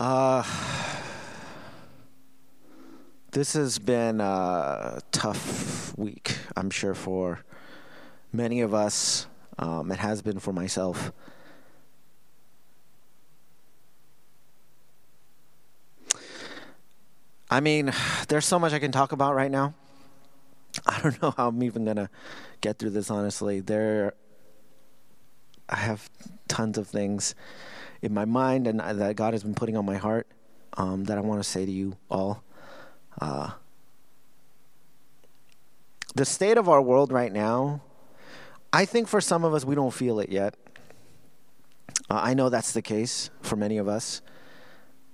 Uh, this has been a tough week, I'm sure, for many of us. Um, it has been for myself. I mean, there's so much I can talk about right now. I don't know how I'm even gonna get through this. Honestly, there, I have tons of things in my mind and that God has been putting on my heart um, that I want to say to you all. Uh, the state of our world right now, I think for some of us we don't feel it yet. Uh, I know that's the case for many of us.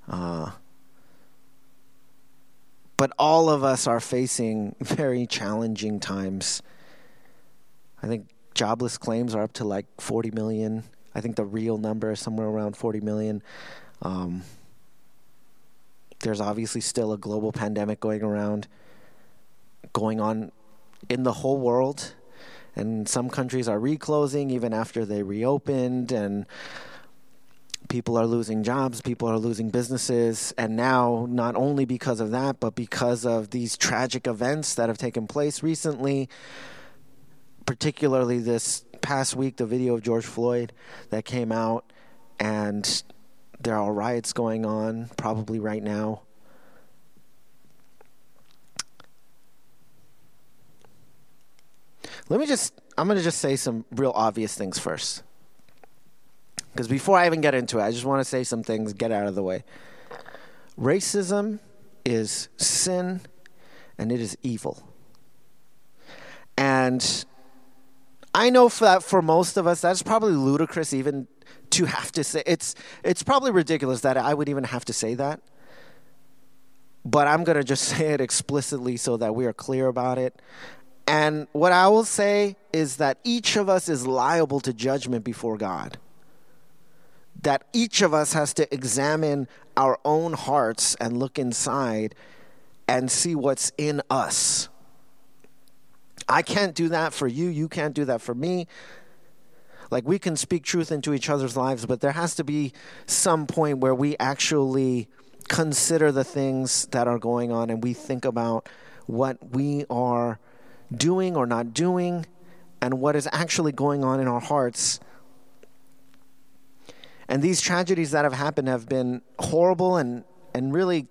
Uh, but all of us are facing very challenging times. I think jobless claims are up to like 40 million. I think the real number is somewhere around 40 million. Um, there's obviously still a global pandemic going around, going on in the whole world. And some countries are reclosing even after they reopened. And people are losing jobs, people are losing businesses, and now not only because of that, but because of these tragic events that have taken place recently, particularly this past week, the video of George Floyd that came out, and there are riots going on probably right now. Let me just, I'm going to just say some real obvious things first. Because before I even get into it, I just want to say some things, get out of the way. Racism is sin and it is evil. And I know for that for most of us, that's probably ludicrous even to have to say it's it's probably ridiculous that I would even have to say that. But I'm gonna just say it explicitly so that we are clear about it. And what I will say is that each of us is liable to judgment before God that each of us has to examine our own hearts and look inside and see what's in us. I can't do that for you. You can't do that for me. Like, we can speak truth into each other's lives, but there has to be some point where we actually consider the things that are going on and we think about what we are doing or not doing and what is actually going on in our hearts and these tragedies that have happened have been horrible and, and really,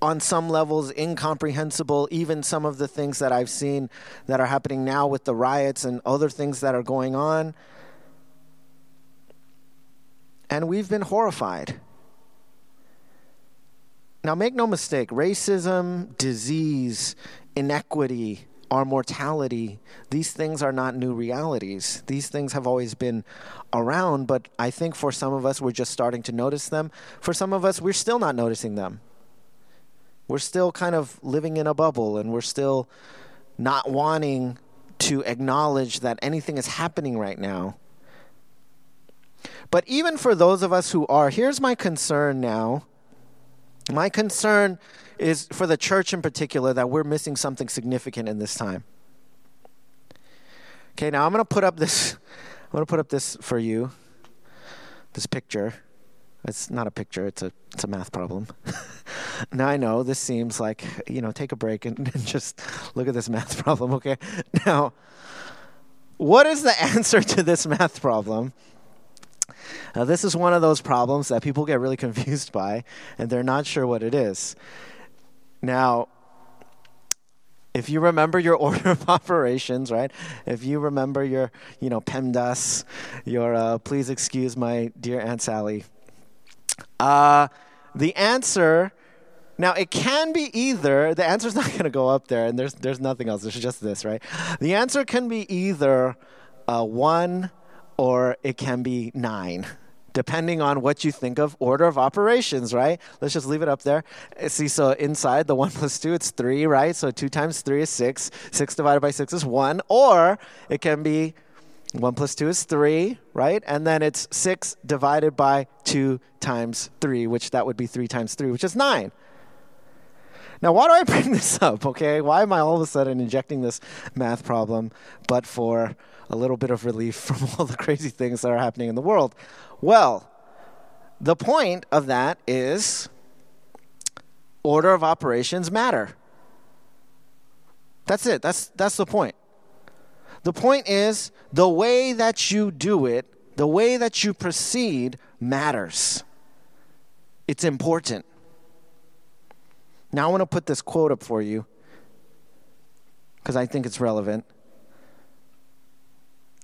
on some levels, incomprehensible. Even some of the things that I've seen that are happening now with the riots and other things that are going on. And we've been horrified. Now, make no mistake racism, disease, inequity, our mortality, these things are not new realities. These things have always been around, but I think for some of us, we're just starting to notice them. For some of us, we're still not noticing them. We're still kind of living in a bubble and we're still not wanting to acknowledge that anything is happening right now. But even for those of us who are, here's my concern now. My concern is for the church in particular that we're missing something significant in this time. Okay, now I'm going to put up this I'm going to put up this for you. This picture. It's not a picture, it's a it's a math problem. now I know this seems like, you know, take a break and, and just look at this math problem, okay? Now, what is the answer to this math problem? Now, this is one of those problems that people get really confused by, and they're not sure what it is. Now, if you remember your order of operations, right? If you remember your, you know, PEMDAS, your uh, please excuse my dear Aunt Sally. Uh, the answer, now it can be either, the answer's not going to go up there, and there's, there's nothing else. It's just this, right? The answer can be either uh, one or it can be nine depending on what you think of order of operations, right? Let's just leave it up there. Uh, see, so inside the 1 plus 2, it's 3, right? So 2 times 3 is 6. 6 divided by 6 is 1. Or it can be 1 plus 2 is 3, right? And then it's 6 divided by 2 times 3, which that would be 3 times 3, which is 9. Now, why do I bring this up, okay? Why am I all of a sudden injecting this math problem but for a little bit of relief from all the crazy things that are happening in the world? Well, the point of that is order of operations matter. That's it. That's that's the point. The point is the way that you do it, the way that you proceed matters. It's important. Now I want to put this quote up for you because I think it's relevant.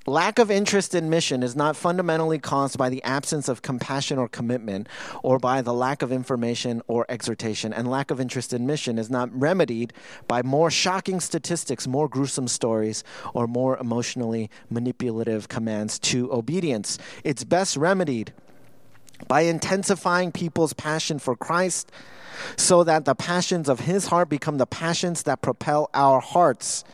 Lack of interest in mission is not fundamentally caused by the absence of compassion or commitment or by the lack of information or exhortation. And lack of interest in mission is not remedied by more shocking statistics, more gruesome stories, or more emotionally manipulative commands to obedience. It's best remedied by intensifying people's passion for Christ so that the passions of his heart become the passions that propel our hearts.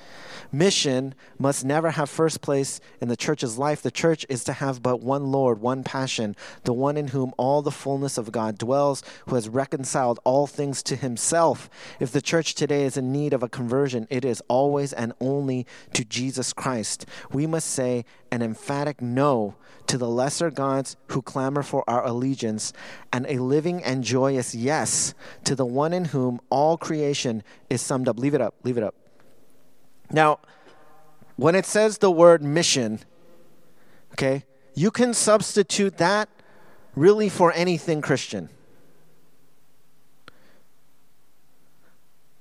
Mission must never have first place in the church's life. The church is to have but one Lord, one passion, the one in whom all the fullness of God dwells, who has reconciled all things to himself. If the church today is in need of a conversion, it is always and only to Jesus Christ. We must say an emphatic no to the lesser gods who clamor for our allegiance, and a living and joyous yes to the one in whom all creation is summed up. Leave it up, leave it up. Now, when it says the word mission, okay, you can substitute that really for anything Christian.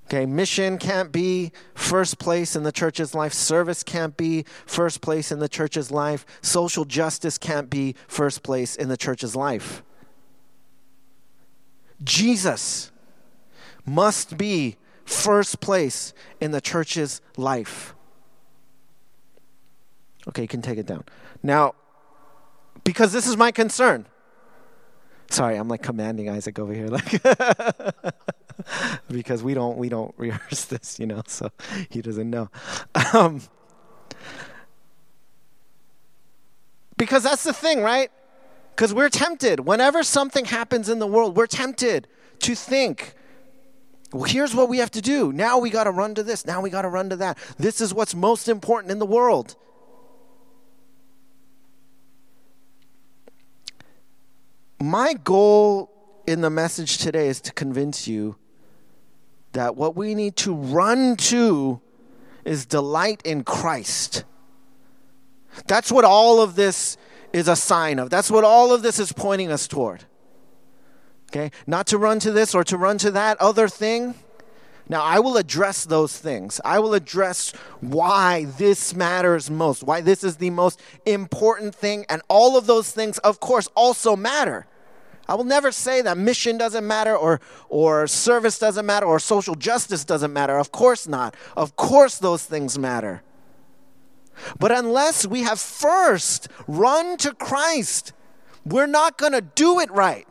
Okay, mission can't be first place in the church's life. Service can't be first place in the church's life. Social justice can't be first place in the church's life. Jesus must be first place in the church's life. Okay, you can take it down. Now, because this is my concern. Sorry, I'm like commanding Isaac over here like because we don't we don't rehearse this, you know, so he doesn't know. Um, because that's the thing, right? Because we're tempted. Whenever something happens in the world, we're tempted to think, well, here's what we have to do. Now we got to run to this. Now we got to run to that. This is what's most important in the world. My goal in the message today is to convince you that what we need to run to is delight in Christ. That's what all of this is a sign of. That's what all of this is pointing us toward. Okay? Not to run to this or to run to that other thing. Now, I will address those things. I will address why this matters most, why this is the most important thing, and all of those things, of course, also matter. I will never say that mission doesn't matter or, or service doesn't matter or social justice doesn't matter. Of course not. Of course, those things matter. But unless we have first run to Christ, we're not going to do it right.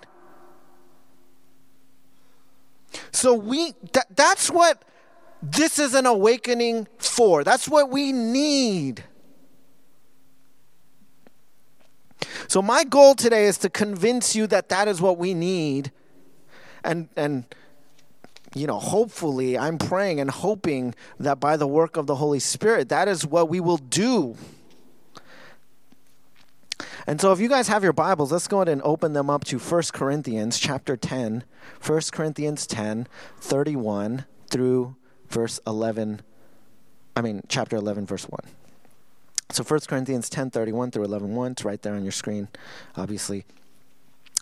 So we that, that's what this is an awakening for. That's what we need. So my goal today is to convince you that that is what we need and and you know, hopefully, I'm praying and hoping that by the work of the Holy Spirit, that is what we will do. And so if you guys have your Bibles, let's go ahead and open them up to 1 Corinthians chapter 10. 1 Corinthians 10, 31 through verse 11. I mean, chapter 11, verse 1. So 1 Corinthians 10, 31 through 11, 1. It's right there on your screen, obviously.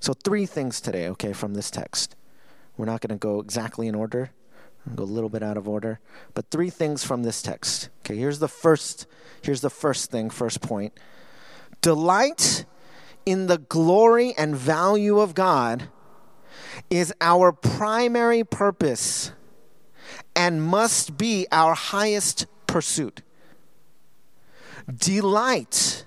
So, three things today, okay, from this text. We're not going to go exactly in order, go a little bit out of order, but three things from this text. Okay, here's the first here's the first thing, first point. Delight in the glory and value of God is our primary purpose and must be our highest pursuit. Delight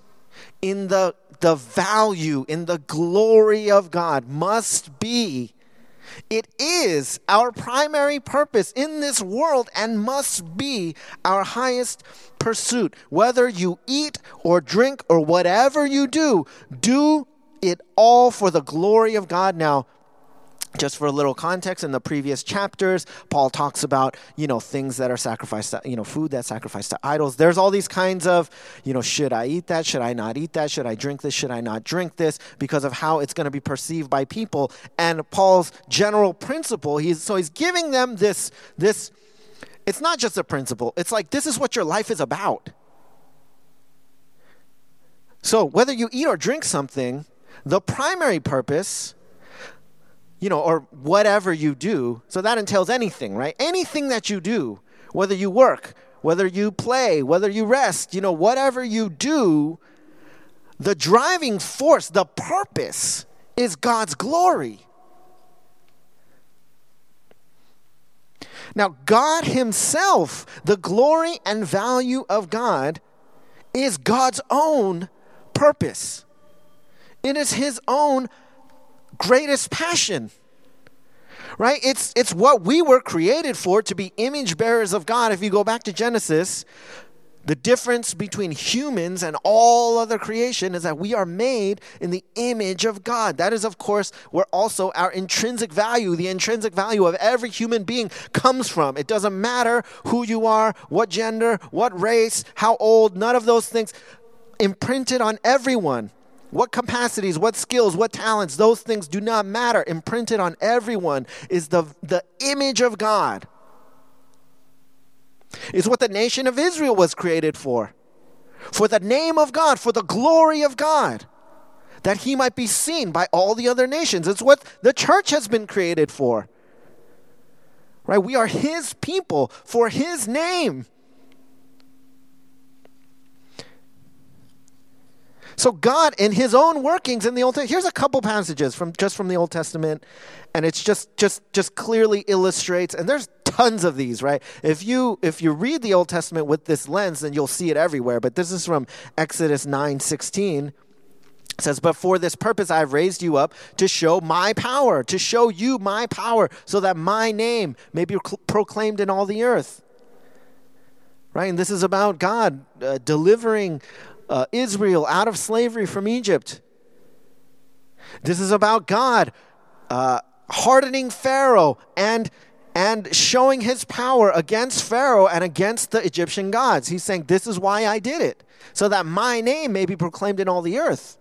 in the the value in the glory of God must be it is our primary purpose in this world and must be our highest pursuit. Whether you eat or drink or whatever you do, do it all for the glory of God. Now, just for a little context in the previous chapters paul talks about you know things that are sacrificed to, you know food that's sacrificed to idols. There's all these kinds of you know should i eat that? Should i not eat that? Should i drink this? Should i not drink this? Because of how it's going to be perceived by people. And paul's general principle he's so he's giving them this this it's not just a principle. It's like this is what your life is about. So whether you eat or drink something the primary purpose you know, or whatever you do. So that entails anything, right? Anything that you do, whether you work, whether you play, whether you rest, you know, whatever you do, the driving force, the purpose is God's glory. Now, God Himself, the glory and value of God, is God's own purpose. It is His own greatest passion. Right? It's it's what we were created for to be image bearers of God. If you go back to Genesis, the difference between humans and all other creation is that we are made in the image of God. That is, of course, where also our intrinsic value, the intrinsic value of every human being, comes from. It doesn't matter who you are, what gender, what race, how old, none of those things imprinted on everyone what capacities, what skills, what talents, those things do not matter. Imprinted on everyone is the, the image of God. Is what the nation of Israel was created for. For the name of God, for the glory of God, that he might be seen by all the other nations. It's what the church has been created for. Right? We are his people for his name. So God, in His own workings in the Old Testament, here's a couple passages from just from the Old Testament, and it's just just just clearly illustrates. And there's tons of these, right? If you if you read the Old Testament with this lens, then you'll see it everywhere. But this is from Exodus nine sixteen. It says, But for this purpose I have raised you up to show my power, to show you my power, so that my name may be proclaimed in all the earth. Right? And this is about God uh, delivering uh, Israel out of slavery from Egypt. This is about God uh, hardening Pharaoh and and showing his power against Pharaoh and against the Egyptian gods. He's saying, This is why I did it, so that my name may be proclaimed in all the earth.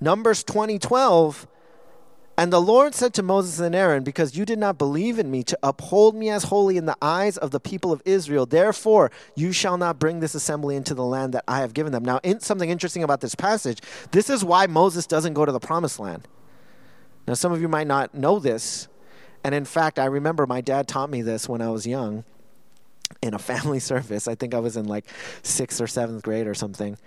Numbers 20 12 and the Lord said to Moses and Aaron, Because you did not believe in me to uphold me as holy in the eyes of the people of Israel, therefore you shall not bring this assembly into the land that I have given them. Now, in, something interesting about this passage this is why Moses doesn't go to the promised land. Now, some of you might not know this. And in fact, I remember my dad taught me this when I was young in a family service. I think I was in like sixth or seventh grade or something.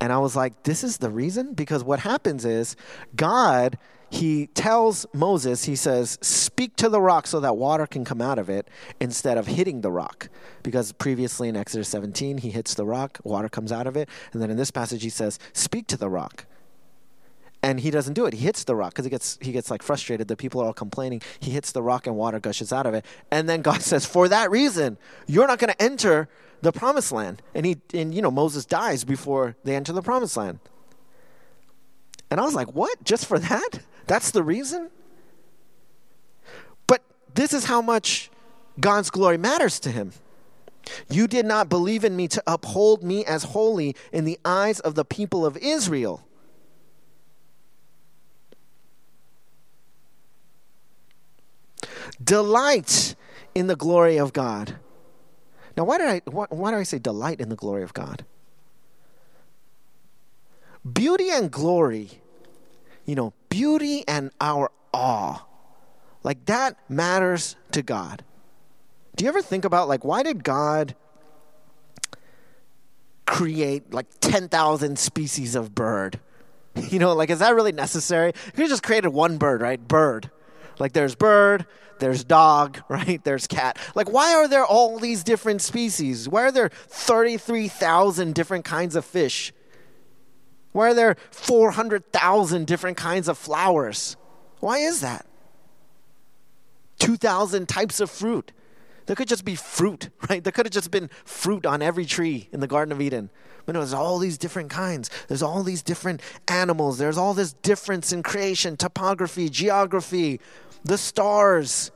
And I was like, this is the reason? Because what happens is God he tells Moses, he says, Speak to the rock so that water can come out of it instead of hitting the rock. Because previously in Exodus 17, he hits the rock, water comes out of it. And then in this passage, he says, Speak to the rock. And he doesn't do it. He hits the rock because he gets, he gets like frustrated. The people are all complaining. He hits the rock and water gushes out of it. And then God says, For that reason, you're not going to enter the promised land. And, he, and, you know, Moses dies before they enter the promised land. And I was like, What? Just for that? That's the reason? But this is how much God's glory matters to him. You did not believe in me to uphold me as holy in the eyes of the people of Israel. Delight in the glory of God. Now, why did I why, why do I say delight in the glory of God? Beauty and glory you know, beauty and our awe. Like that matters to God. Do you ever think about like why did God create like 10,000 species of bird? You know, like is that really necessary? Could just created one bird, right? Bird. Like there's bird, there's dog, right? There's cat. Like why are there all these different species? Why are there 33,000 different kinds of fish? Why are there 400,000 different kinds of flowers? Why is that? 2,000 types of fruit. There could just be fruit, right? There could have just been fruit on every tree in the Garden of Eden. But no, there's all these different kinds. There's all these different animals. There's all this difference in creation, topography, geography, the stars,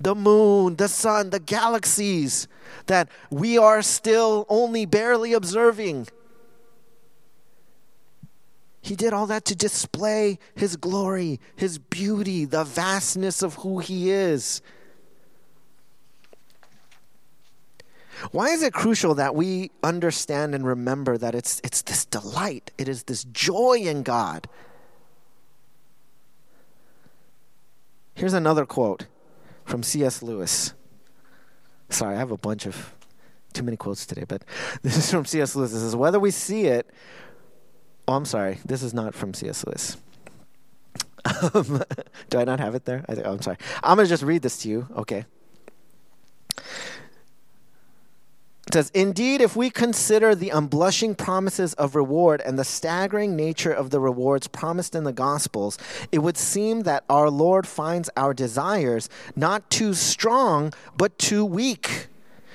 the moon, the sun, the galaxies that we are still only barely observing. He did all that to display his glory, his beauty, the vastness of who he is. Why is it crucial that we understand and remember that it's, it's this delight, it is this joy in God? Here's another quote from C.S. Lewis. Sorry, I have a bunch of too many quotes today, but this is from C.S. Lewis. It says, Whether we see it, oh, I'm sorry, this is not from C.S. Lewis. Um, do I not have it there? I oh, I'm sorry. I'm going to just read this to you. Okay. It says, Indeed, if we consider the unblushing promises of reward and the staggering nature of the rewards promised in the Gospels, it would seem that our Lord finds our desires not too strong, but too weak.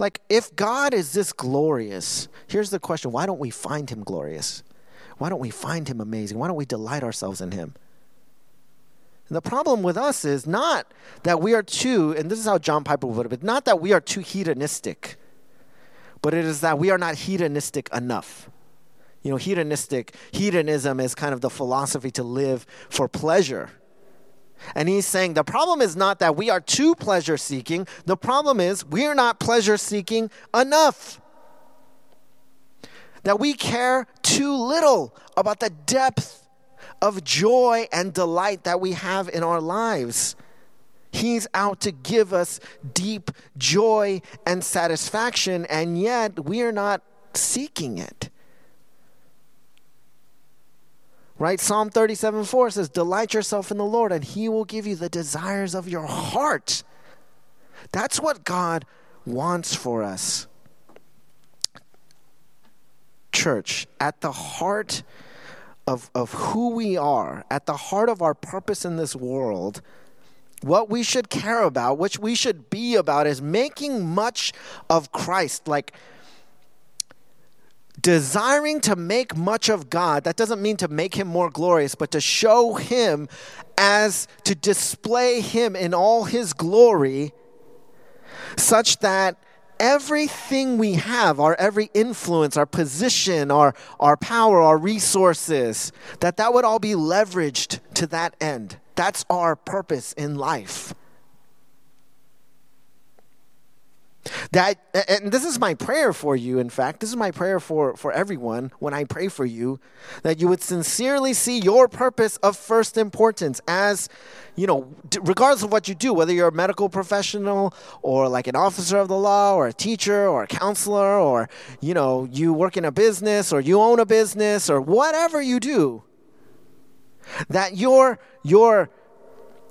like, if God is this glorious, here's the question why don't we find him glorious? Why don't we find him amazing? Why don't we delight ourselves in him? And the problem with us is not that we are too, and this is how John Piper would put it, not that we are too hedonistic, but it is that we are not hedonistic enough. You know, hedonistic, hedonism is kind of the philosophy to live for pleasure and he's saying the problem is not that we are too pleasure seeking, the problem is we are not pleasure seeking enough. That we care too little about the depth of joy and delight that we have in our lives. He's out to give us deep joy and satisfaction, and yet we are not seeking it. Right? Psalm 37 4 says, Delight yourself in the Lord, and he will give you the desires of your heart. That's what God wants for us. Church, at the heart of, of who we are, at the heart of our purpose in this world, what we should care about, which we should be about, is making much of Christ. Like, desiring to make much of God, that doesn't mean to make him more glorious, but to show him as to display him in all his glory, such that everything we have, our every influence, our position, our, our power, our resources, that that would all be leveraged to that end. That's our purpose in life. That and this is my prayer for you in fact. This is my prayer for for everyone when I pray for you that you would sincerely see your purpose of first importance as you know regardless of what you do whether you're a medical professional or like an officer of the law or a teacher or a counselor or you know you work in a business or you own a business or whatever you do that your your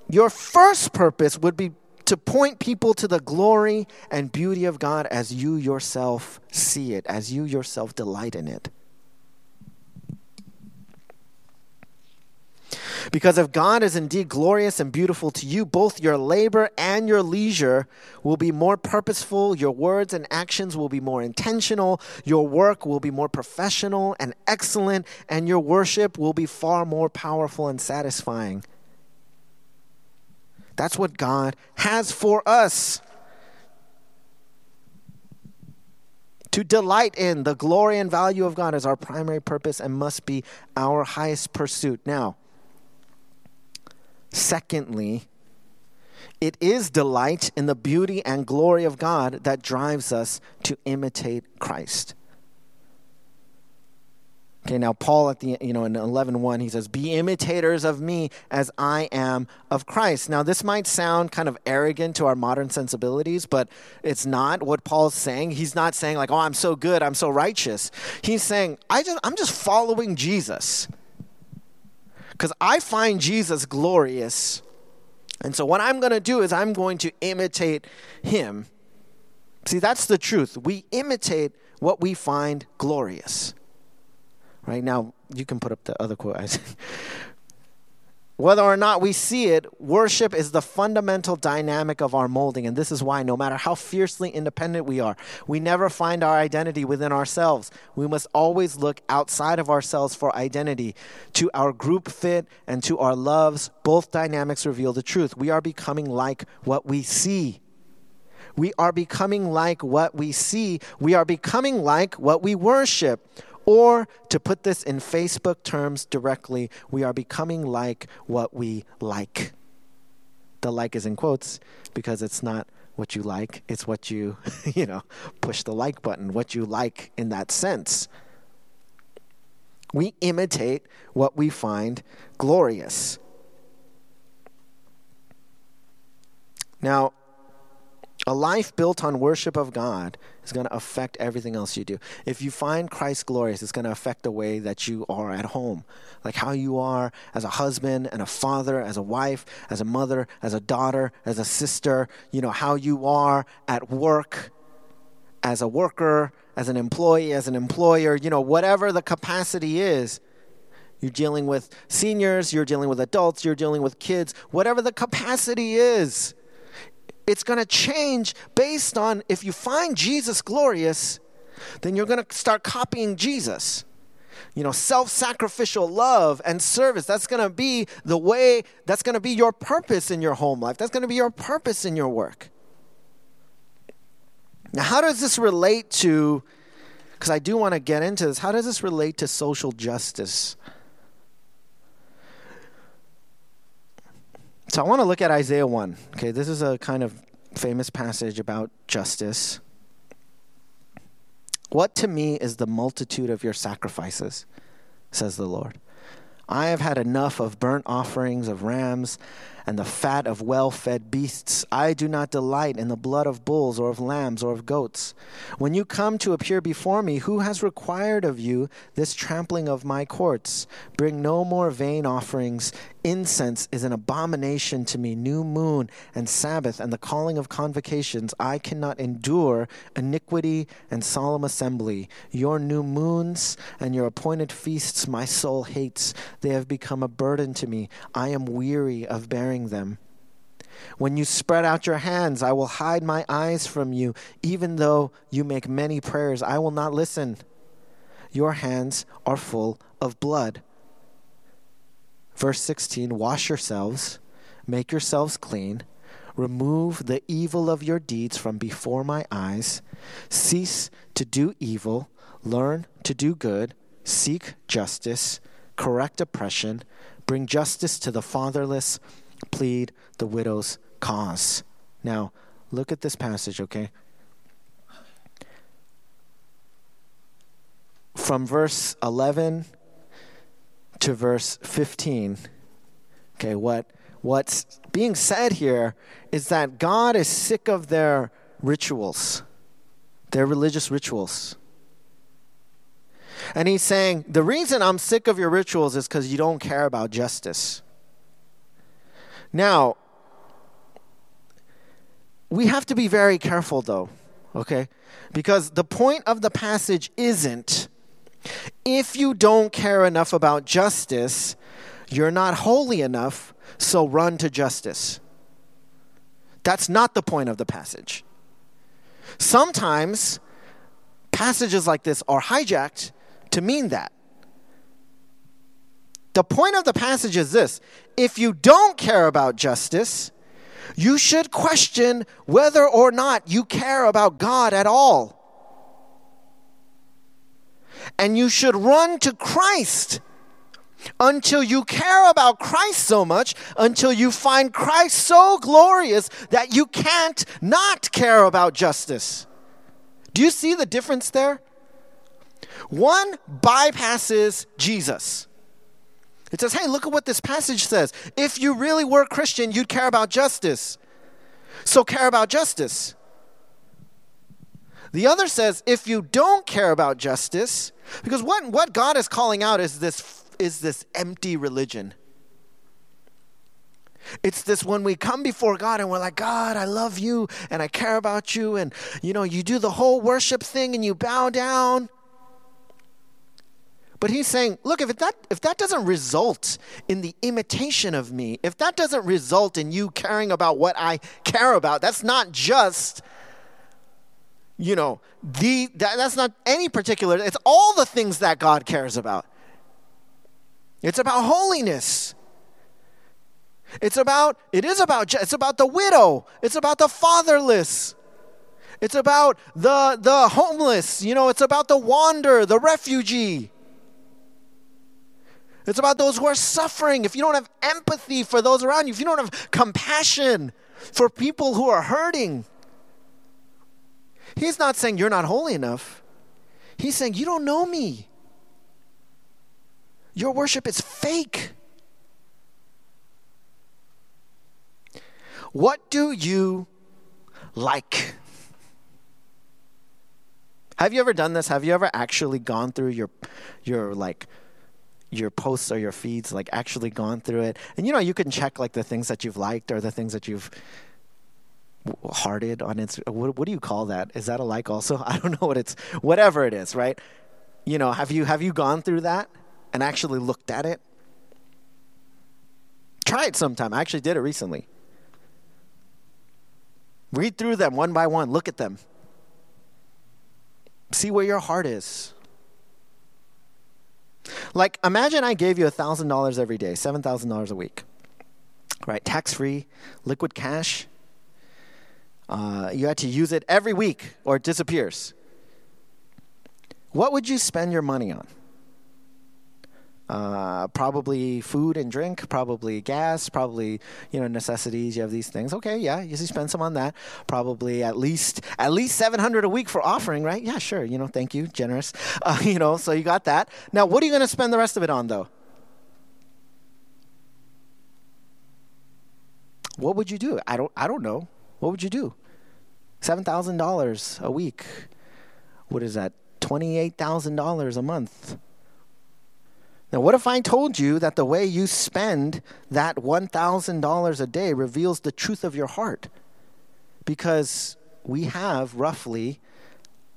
your first purpose would be to point people to the glory and beauty of God as you yourself see it, as you yourself delight in it. Because if God is indeed glorious and beautiful to you, both your labor and your leisure will be more purposeful, your words and actions will be more intentional, your work will be more professional and excellent, and your worship will be far more powerful and satisfying. That's what God has for us. To delight in the glory and value of God is our primary purpose and must be our highest pursuit. Now, secondly, it is delight in the beauty and glory of God that drives us to imitate Christ. Okay, now Paul at the you know in 11:1 he says, "Be imitators of me as I am of Christ." Now this might sound kind of arrogant to our modern sensibilities, but it's not what Paul's saying. He's not saying like, "Oh, I'm so good, I'm so righteous." He's saying, "I just I'm just following Jesus." Cuz I find Jesus glorious. And so what I'm going to do is I'm going to imitate him. See, that's the truth. We imitate what we find glorious. Right now, you can put up the other quote. Whether or not we see it, worship is the fundamental dynamic of our molding. And this is why, no matter how fiercely independent we are, we never find our identity within ourselves. We must always look outside of ourselves for identity. To our group fit and to our loves, both dynamics reveal the truth. We are becoming like what we see. We are becoming like what we see. We are becoming like what we worship. Or to put this in Facebook terms directly, we are becoming like what we like. The like is in quotes because it's not what you like, it's what you, you know, push the like button, what you like in that sense. We imitate what we find glorious. Now, a life built on worship of God is going to affect everything else you do. If you find Christ glorious, it's going to affect the way that you are at home, like how you are as a husband and a father, as a wife, as a mother, as a daughter, as a sister, you know, how you are at work, as a worker, as an employee, as an employer, you know, whatever the capacity is. You're dealing with seniors, you're dealing with adults, you're dealing with kids, whatever the capacity is it's going to change based on if you find Jesus glorious, then you're going to start copying Jesus. You know, self sacrificial love and service, that's going to be the way, that's going to be your purpose in your home life. That's going to be your purpose in your work. Now, how does this relate to, because I do want to get into this, how does this relate to social justice? So I want to look at Isaiah 1. Okay, this is a kind of famous passage about justice. What to me is the multitude of your sacrifices, says the Lord. I have had enough of burnt offerings of rams and the fat of well fed beasts. I do not delight in the blood of bulls or of lambs or of goats. When you come to appear before me, who has required of you this trampling of my courts? Bring no more vain offerings. Incense is an abomination to me. New moon and Sabbath and the calling of convocations. I cannot endure iniquity and solemn assembly. Your new moons and your appointed feasts my soul hates. They have become a burden to me. I am weary of bearing them. When you spread out your hands, I will hide my eyes from you. Even though you make many prayers, I will not listen. Your hands are full of blood. Verse 16 Wash yourselves, make yourselves clean, remove the evil of your deeds from before my eyes, cease to do evil, learn to do good, seek justice, correct oppression, bring justice to the fatherless, plead the widow's cause. Now, look at this passage, okay? From verse 11 to verse 15. Okay, what what's being said here is that God is sick of their rituals, their religious rituals. And he's saying, The reason I'm sick of your rituals is because you don't care about justice. Now, we have to be very careful, though, okay? Because the point of the passage isn't if you don't care enough about justice, you're not holy enough, so run to justice. That's not the point of the passage. Sometimes passages like this are hijacked to mean that. The point of the passage is this if you don't care about justice, you should question whether or not you care about God at all and you should run to Christ until you care about Christ so much, until you find Christ so glorious that you can't not care about justice. Do you see the difference there? One bypasses Jesus. It says, hey, look at what this passage says. If you really were a Christian, you'd care about justice. So care about justice. The other says, if you don't care about justice, because what, what God is calling out is this, is this empty religion. It's this when we come before God and we're like, God, I love you and I care about you. And, you know, you do the whole worship thing and you bow down. But he's saying, look, if that, if that doesn't result in the imitation of me, if that doesn't result in you caring about what I care about, that's not just, you know, the, that, that's not any particular, it's all the things that God cares about. It's about holiness. It's about, it is about, it's about the widow. It's about the fatherless. It's about the, the homeless. You know, it's about the wanderer, the refugee. It's about those who are suffering. If you don't have empathy for those around you, if you don't have compassion for people who are hurting, He's not saying you're not holy enough. He's saying you don't know me. Your worship is fake. What do you like? Have you ever done this? Have you ever actually gone through your your like your posts or your feeds like actually gone through it and you know you can check like the things that you've liked or the things that you've hearted on Instagram. What, what do you call that? Is that a like also? I don't know what it's. Whatever it is, right? You know, have you have you gone through that and actually looked at it? Try it sometime. I actually did it recently. Read through them one by one. Look at them. See where your heart is. Like, imagine I gave you $1,000 every day, $7,000 a week, right? Tax free, liquid cash. Uh, you had to use it every week or it disappears. What would you spend your money on? Uh, probably food and drink, probably gas, probably you know necessities. You have these things. Okay, yeah, you spend some on that. Probably at least at least seven hundred a week for offering, right? Yeah, sure. You know, thank you, generous. Uh, you know, so you got that. Now, what are you going to spend the rest of it on, though? What would you do? I don't. I don't know. What would you do? Seven thousand dollars a week. What is that? Twenty-eight thousand dollars a month. Now, what if I told you that the way you spend that $1,000 a day reveals the truth of your heart? Because we have roughly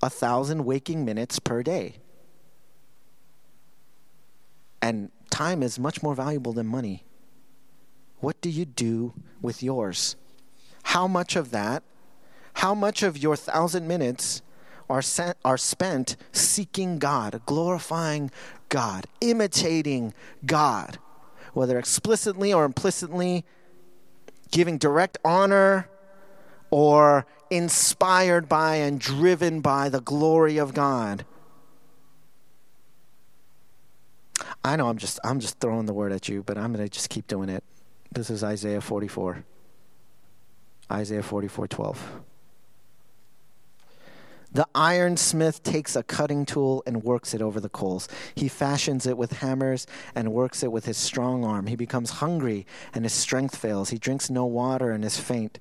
a thousand waking minutes per day. And time is much more valuable than money. What do you do with yours? How much of that, how much of your thousand minutes are, sent, are spent seeking God, glorifying God, imitating God, whether explicitly or implicitly, giving direct honor or inspired by and driven by the glory of God. I know I'm just I'm just throwing the word at you, but I'm going to just keep doing it. This is Isaiah 44. Isaiah 44:12. The ironsmith takes a cutting tool and works it over the coals. He fashions it with hammers and works it with his strong arm. He becomes hungry and his strength fails. He drinks no water and is faint.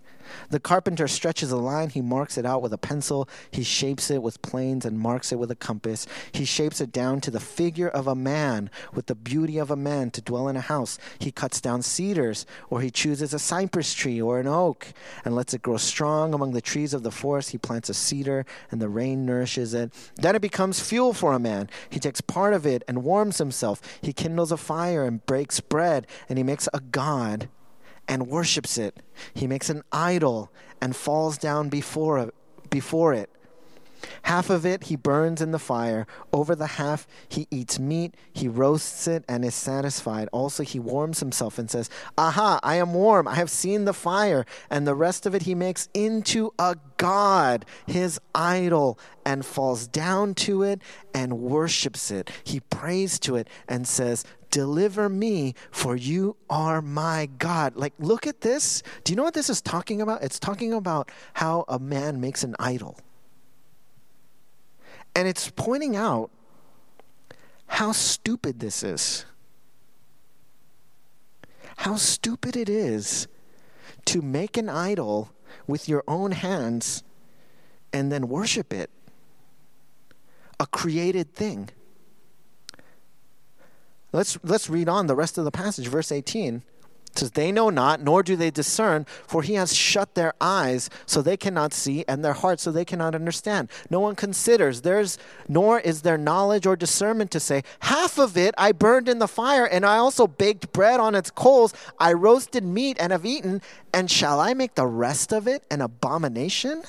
The carpenter stretches a line, he marks it out with a pencil, he shapes it with planes and marks it with a compass. He shapes it down to the figure of a man, with the beauty of a man to dwell in a house. He cuts down cedars, or he chooses a cypress tree or an oak, and lets it grow strong among the trees of the forest. He plants a cedar, and the rain nourishes it. Then it becomes fuel for a man. He takes part of it and warms himself. He kindles a fire and breaks bread, and he makes a god and worships it. He makes an idol and falls down before, before it. Half of it he burns in the fire. Over the half he eats meat. He roasts it and is satisfied. Also, he warms himself and says, Aha, I am warm. I have seen the fire. And the rest of it he makes into a god, his idol, and falls down to it and worships it. He prays to it and says, Deliver me, for you are my God. Like, look at this. Do you know what this is talking about? It's talking about how a man makes an idol. And it's pointing out how stupid this is. How stupid it is to make an idol with your own hands and then worship it. A created thing. Let's, let's read on the rest of the passage, verse 18. Says, They know not, nor do they discern, for he has shut their eyes so they cannot see, and their hearts so they cannot understand. No one considers, there's nor is there knowledge or discernment to say, Half of it I burned in the fire, and I also baked bread on its coals. I roasted meat and have eaten, and shall I make the rest of it an abomination?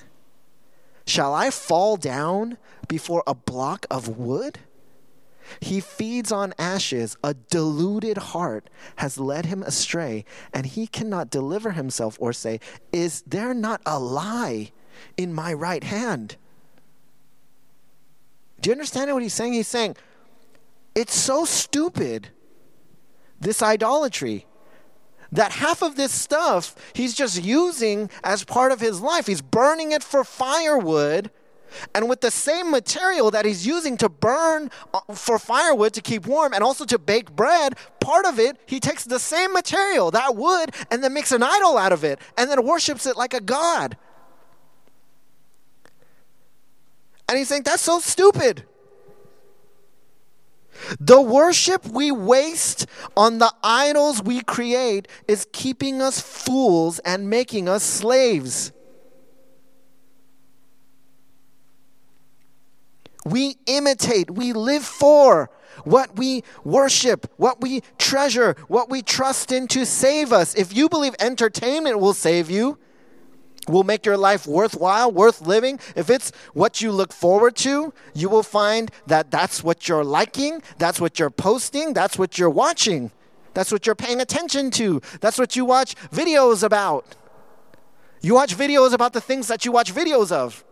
Shall I fall down before a block of wood? He feeds on ashes. A deluded heart has led him astray, and he cannot deliver himself or say, Is there not a lie in my right hand? Do you understand what he's saying? He's saying, It's so stupid, this idolatry that half of this stuff he's just using as part of his life. He's burning it for firewood and with the same material that he's using to burn uh, for firewood to keep warm and also to bake bread, part of it, he takes the same material, that wood, and then makes an idol out of it and then worships it like a god. And he's saying, that's so stupid. The worship we waste on the idols we create is keeping us fools and making us slaves. We imitate, we live for what we worship, what we treasure, what we trust in to save us. If you believe entertainment will save you, will make your life worthwhile, worth living, if it's what you look forward to, you will find that that's what you're liking, that's what you're posting, that's what you're watching, that's what you're paying attention to, that's what you watch videos about. You watch videos about the things that you watch videos of.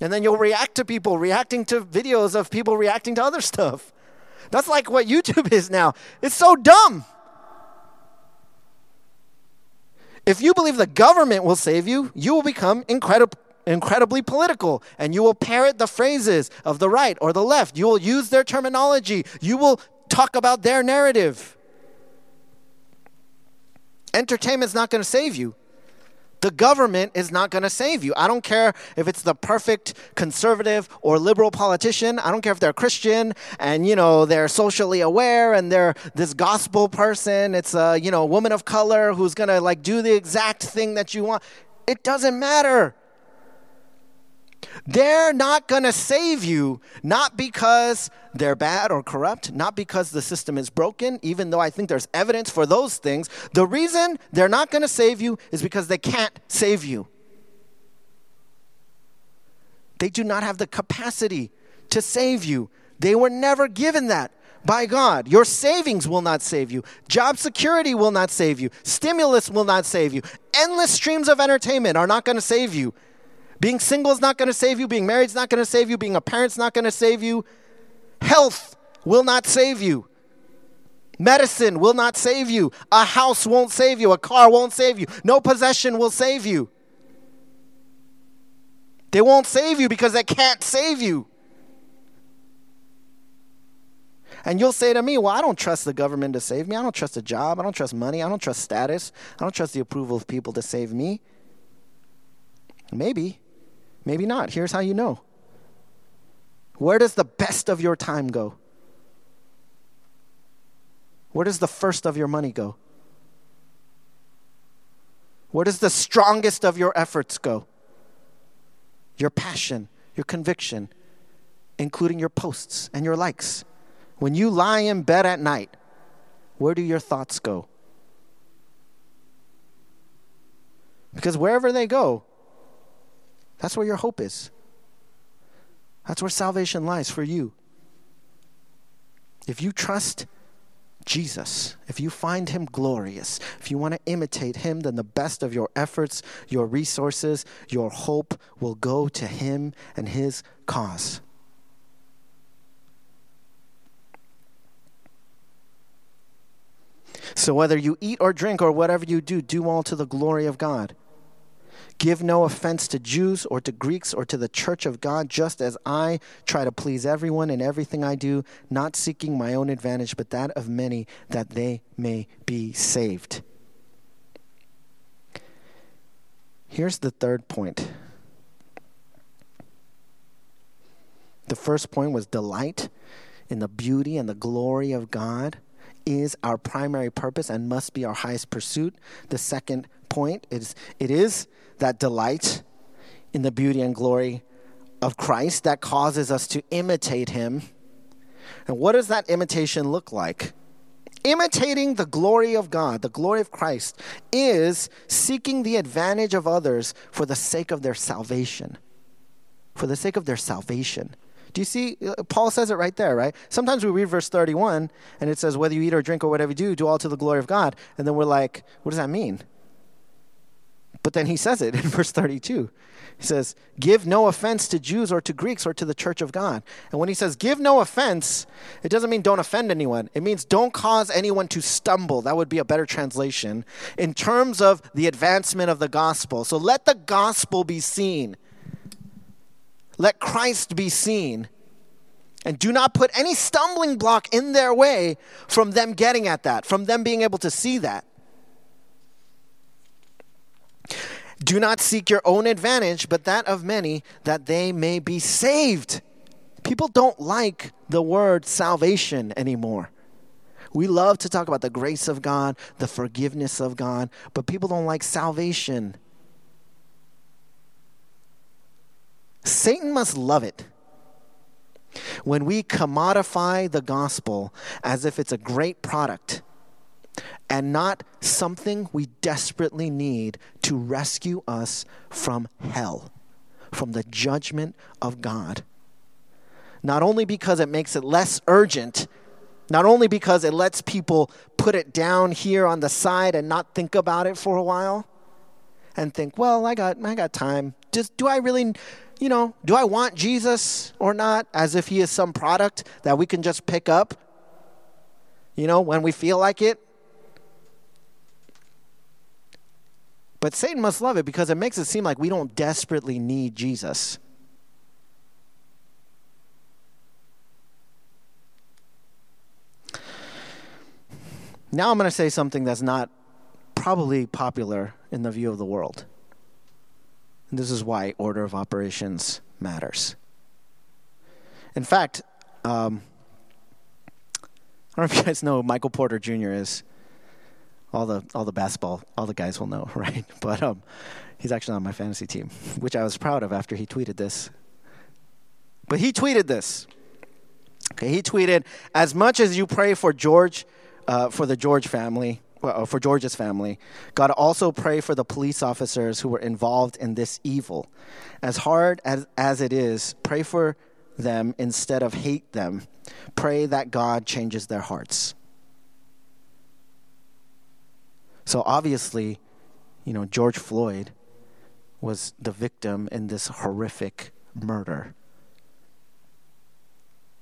And then you'll react to people reacting to videos of people reacting to other stuff. That's like what YouTube is now. It's so dumb. If you believe the government will save you, you will become incredible incredibly political and you will parrot the phrases of the right or the left. You will use their terminology. You will talk about their narrative. Entertainment's not going to save you. The government is not going to save you. I don't care if it's the perfect conservative or liberal politician. I don't care if they're Christian and you know they're socially aware and they're this gospel person. It's a you know woman of color who's going to like do the exact thing that you want. It doesn't matter. They're not going to save you, not because they're bad or corrupt, not because the system is broken, even though I think there's evidence for those things. The reason they're not going to save you is because they can't save you. They do not have the capacity to save you. They were never given that by God. Your savings will not save you. Job security will not save you. Stimulus will not save you. Endless streams of entertainment are not going to save you. Being single is not going to save you. Being married is not going to save you. Being a parent is not going to save you. Health will not save you. Medicine will not save you. A house won't save you. A car won't save you. No possession will save you. They won't save you because they can't save you. And you'll say to me, Well, I don't trust the government to save me. I don't trust a job. I don't trust money. I don't trust status. I don't trust the approval of people to save me. Maybe. Maybe not. Here's how you know. Where does the best of your time go? Where does the first of your money go? Where does the strongest of your efforts go? Your passion, your conviction, including your posts and your likes. When you lie in bed at night, where do your thoughts go? Because wherever they go, that's where your hope is. That's where salvation lies for you. If you trust Jesus, if you find him glorious, if you want to imitate him, then the best of your efforts, your resources, your hope will go to him and his cause. So, whether you eat or drink or whatever you do, do all to the glory of God. Give no offense to Jews or to Greeks or to the church of God, just as I try to please everyone in everything I do, not seeking my own advantage, but that of many, that they may be saved. Here's the third point. The first point was delight in the beauty and the glory of God is our primary purpose and must be our highest pursuit. The second point is it is that delight in the beauty and glory of Christ that causes us to imitate him. And what does that imitation look like? Imitating the glory of God, the glory of Christ, is seeking the advantage of others for the sake of their salvation. For the sake of their salvation. Do you see? Uh, Paul says it right there, right? Sometimes we read verse 31 and it says, whether you eat or drink or whatever you do, do all to the glory of God. And then we're like, what does that mean? But then he says it in verse 32. He says, Give no offense to Jews or to Greeks or to the church of God. And when he says give no offense, it doesn't mean don't offend anyone. It means don't cause anyone to stumble. That would be a better translation in terms of the advancement of the gospel. So let the gospel be seen. Let Christ be seen. And do not put any stumbling block in their way from them getting at that, from them being able to see that. Do not seek your own advantage, but that of many, that they may be saved. People don't like the word salvation anymore. We love to talk about the grace of God, the forgiveness of God, but people don't like salvation. Satan must love it when we commodify the gospel as if it's a great product and not something we desperately need to rescue us from hell, from the judgment of God. Not only because it makes it less urgent, not only because it lets people put it down here on the side and not think about it for a while and think, well, I got, I got time. Just, do I really, you know, do I want Jesus or not? As if he is some product that we can just pick up, you know, when we feel like it But Satan must love it because it makes it seem like we don't desperately need Jesus. Now I'm going to say something that's not probably popular in the view of the world. And this is why order of operations matters. In fact, um, I don't know if you guys know who Michael Porter Jr. is all the all the basketball all the guys will know, right? But um, he's actually on my fantasy team, which I was proud of after he tweeted this. But he tweeted this. Okay, he tweeted, "As much as you pray for George, uh, for the George family." Well, uh, for George's family, God also pray for the police officers who were involved in this evil. As hard as, as it is, pray for them instead of hate them. Pray that God changes their hearts. So obviously, you know, George Floyd was the victim in this horrific murder.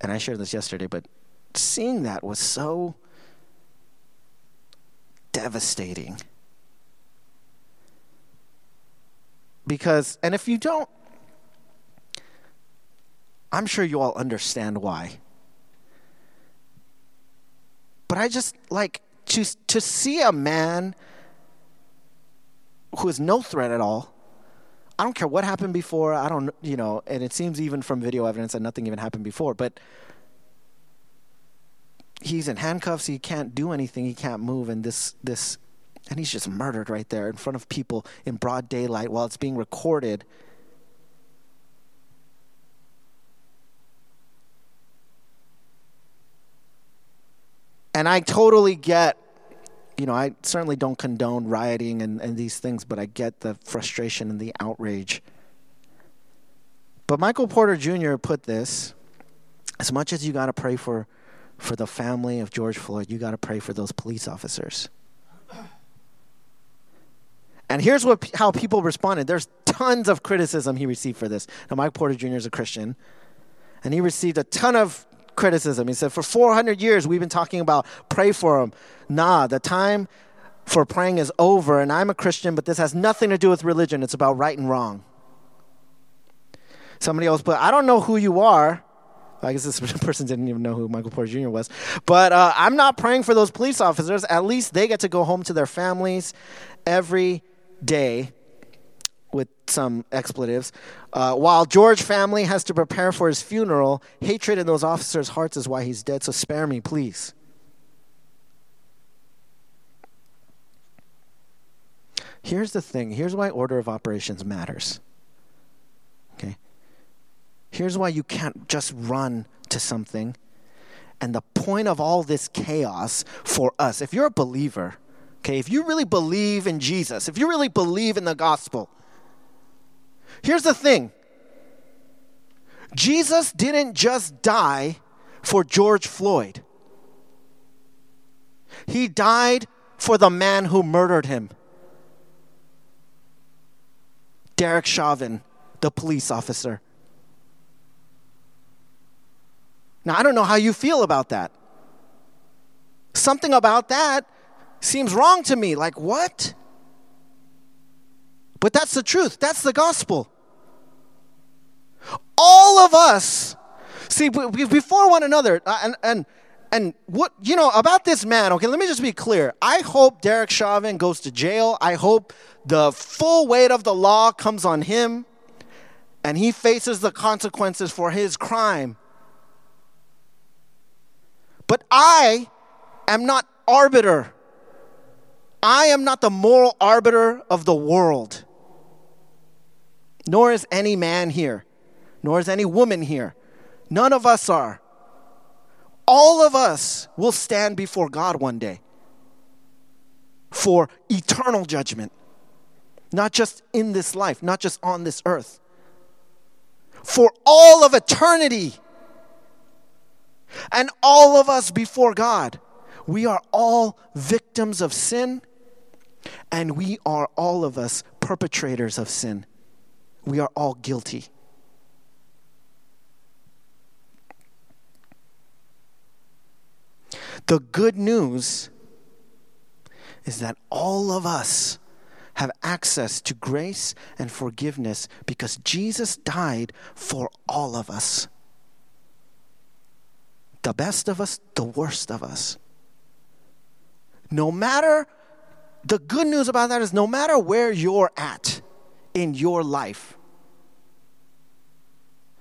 And I shared this yesterday, but seeing that was so devastating. Because, and if you don't, I'm sure you all understand why. But I just like to, to see a man who is no threat at all. I don't care what happened before. I don't, you know, and it seems even from video evidence that nothing even happened before. But he's in handcuffs. He can't do anything. He can't move. And this, this, and he's just murdered right there in front of people in broad daylight while it's being recorded. And I totally get, you know, I certainly don't condone rioting and, and these things, but I get the frustration and the outrage. But Michael Porter Jr. put this as much as you got to pray for, for the family of George Floyd, you got to pray for those police officers. And here's what how people responded. There's tons of criticism he received for this. Now, Mike Porter Jr. is a Christian, and he received a ton of criticism. He said, For 400 years, we've been talking about pray for him. Nah, the time for praying is over, and I'm a Christian, but this has nothing to do with religion. It's about right and wrong. Somebody else put, I don't know who you are. I guess this person didn't even know who Michael Porter Jr. was. But uh, I'm not praying for those police officers. At least they get to go home to their families every day with some expletives. Uh, while George family has to prepare for his funeral, hatred in those officers' hearts is why he's dead. So spare me, please. Here's the thing. Here's why order of operations matters. Okay. Here's why you can't just run to something. And the point of all this chaos for us, if you're a believer, okay, if you really believe in Jesus, if you really believe in the gospel, Here's the thing Jesus didn't just die for George Floyd, he died for the man who murdered him. Derek Chauvin, the police officer. Now, I don't know how you feel about that. Something about that seems wrong to me. Like, what? But that's the truth, that's the gospel. All of us, see, before one another, uh, and, and, and what, you know, about this man, okay, let me just be clear. I hope Derek Chauvin goes to jail. I hope the full weight of the law comes on him and he faces the consequences for his crime. But I am not arbiter. I am not the moral arbiter of the world nor is any man here, nor is any woman here. None of us are. All of us will stand before God one day for eternal judgment, not just in this life, not just on this earth, for all of eternity. And all of us before God, we are all victims of sin, and we are all of us perpetrators of sin. We are all guilty. The good news is that all of us have access to grace and forgiveness because Jesus died for all of us. The best of us, the worst of us. No matter, the good news about that is no matter where you're at in your life,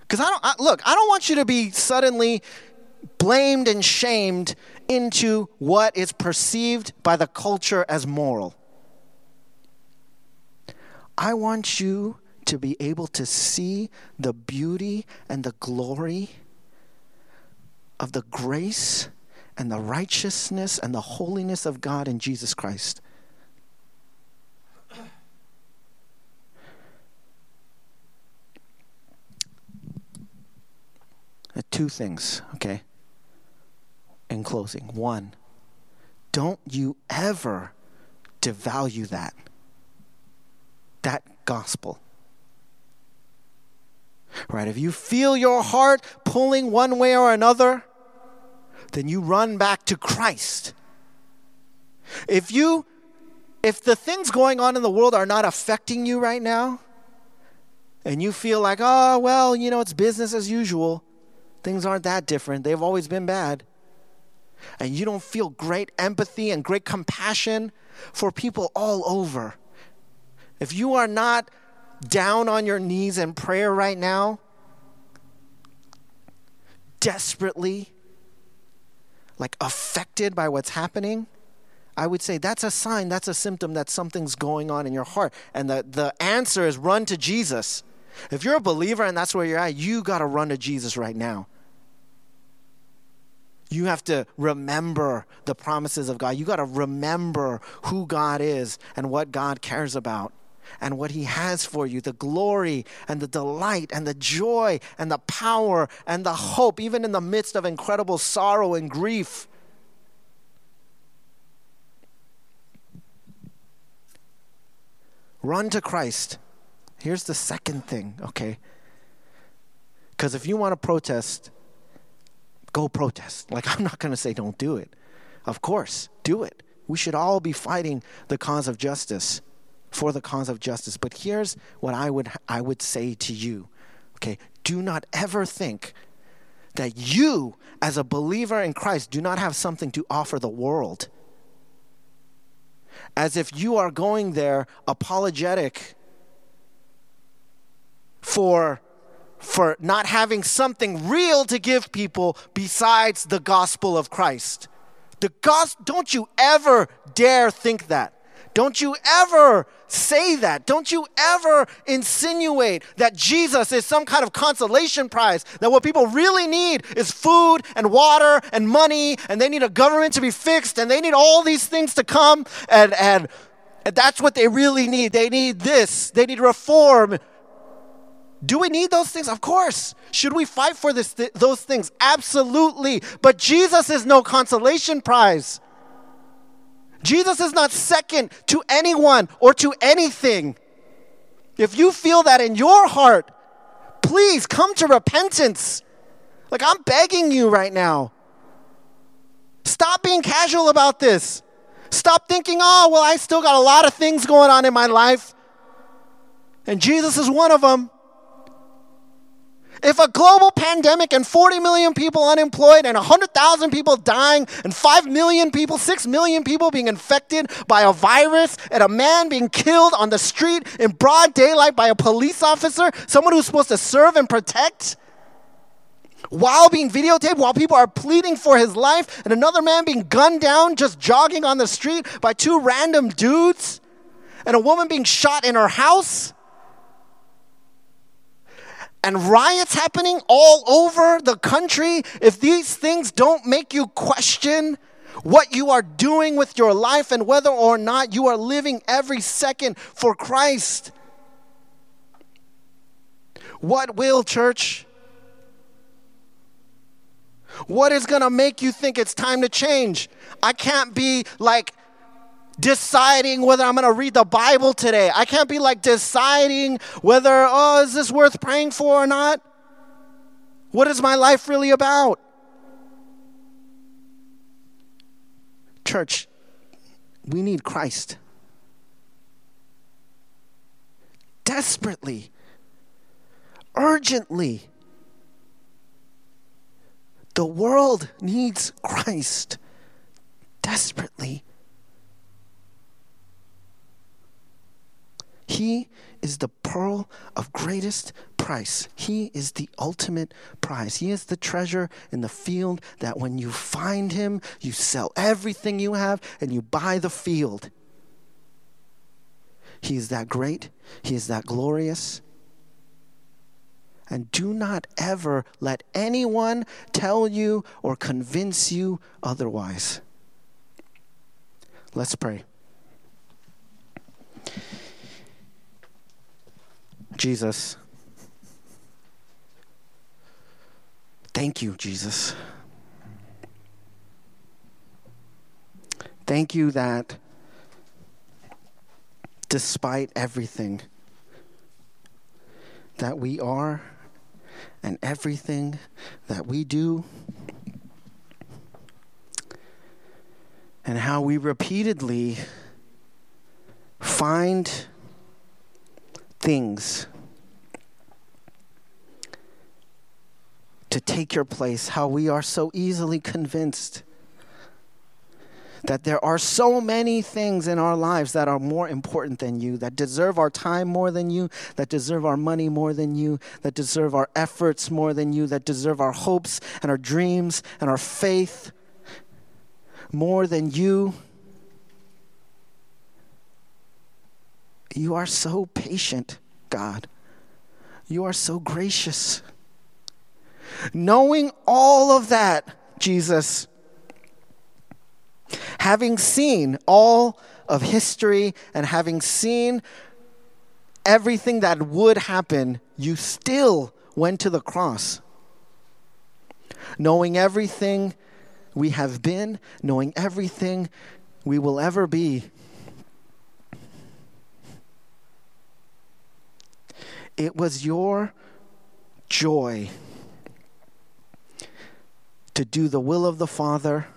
because I don't I, look, I don't want you to be suddenly blamed and shamed into what is perceived by the culture as moral. I want you to be able to see the beauty and the glory of the grace and the righteousness and the holiness of God in Jesus Christ. Two things, okay? In closing. One, don't you ever devalue that. That gospel. Right? If you feel your heart pulling one way or another, then you run back to Christ. If you if the things going on in the world are not affecting you right now, and you feel like, oh, well, you know, it's business as usual, Things aren't that different, they've always been bad. And you don't feel great empathy and great compassion for people all over. If you are not down on your knees in prayer right now, desperately, like affected by what's happening, I would say that's a sign, that's a symptom that something's going on in your heart. And the, the answer is run to Jesus. If you're a believer and that's where you're at, you got to run to Jesus right now. You have to remember the promises of God. You got to remember who God is and what God cares about and what He has for you the glory and the delight and the joy and the power and the hope, even in the midst of incredible sorrow and grief. Run to Christ. Here's the second thing, okay? Because if you want to protest, go protest. Like, I'm not going to say don't do it. Of course, do it. We should all be fighting the cause of justice for the cause of justice. But here's what I would I would say to you. Okay? Do not ever think that you as a believer in Christ do not have something to offer the world. As if you are going there apologetic for for not having something real to give people besides the gospel of Christ. The gospel, don't you ever dare think that. Don't you ever say that. Don't you ever insinuate that Jesus is some kind of consolation prize, that what people really need is food and water and money, and they need a government to be fixed, and they need all these things to come, and, and, and that's what they really need. They need this, they need reform. Do we need those things? Of course. Should we fight for this, th- those things? Absolutely. But Jesus is no consolation prize. Jesus is not second to anyone or to anything. If you feel that in your heart, please come to repentance. Like I'm begging you right now. Stop being casual about this. Stop thinking, oh, well, I still got a lot of things going on in my life. And Jesus is one of them. If a global pandemic and 40 million people unemployed and 100,000 people dying and 5 million people, 6 million people being infected by a virus and a man being killed on the street in broad daylight by a police officer, someone who's supposed to serve and protect, while being videotaped, while people are pleading for his life, and another man being gunned down just jogging on the street by two random dudes, and a woman being shot in her house and riots happening all over the country, if these things don't make you question what you are doing with your life and whether or not you are living every second for Christ, what will, church? What is going to make you think it's time to change? I can't be like deciding whether I'm going to read the Bible today. I can't be like deciding whether, oh, is this worth praying for or not? What is my life really about? Church, we need Christ. Desperately, urgently. The world needs Christ desperately. He is the pearl of greatest price. He is the ultimate prize. He is the treasure in the field that when you find him, you sell everything you have and you buy the field. He is that great. He is that glorious. And do not ever let anyone tell you or convince you otherwise. Let's pray. Jesus. Thank you, Jesus. Thank you that despite everything that we are and everything that we do, and how we repeatedly find things to take your place, how we are so easily convinced that there are so many things in our lives that are more important than you, that deserve our time more than you, that deserve our money more than you, that deserve our efforts more than you, that deserve our hopes and our dreams and our faith more than you. You are so patient, God. You are so gracious. Knowing all of that, Jesus, having seen all of history and having seen everything that would happen, you still went to the cross. Knowing everything we have been, knowing everything we will ever be, It was your joy to do the will of the Father,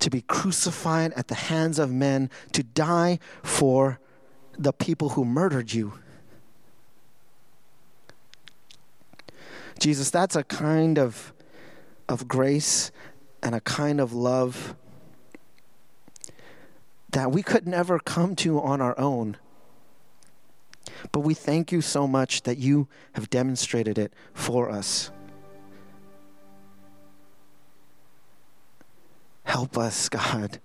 to be crucified at the hands of men, to die for the people who murdered you. Jesus, that's a kind of, of grace and a kind of love that we could never come to on our own. But we thank you so much that you have demonstrated it for us. Help us, God.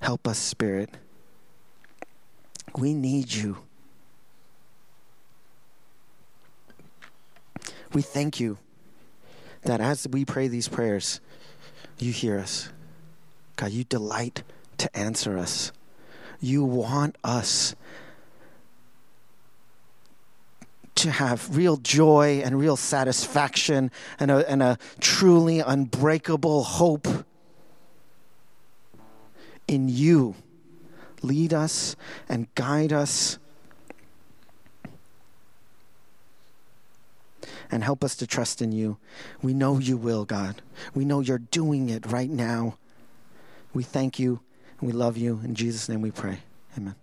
Help us, Spirit. We need you. We thank you that as we pray these prayers, you hear us. God, you delight to answer us. You want us to have real joy and real satisfaction and a, and a truly unbreakable hope in you. Lead us and guide us and help us to trust in you. We know you will, God. We know you're doing it right now. We thank you and we love you. In Jesus' name we pray. Amen.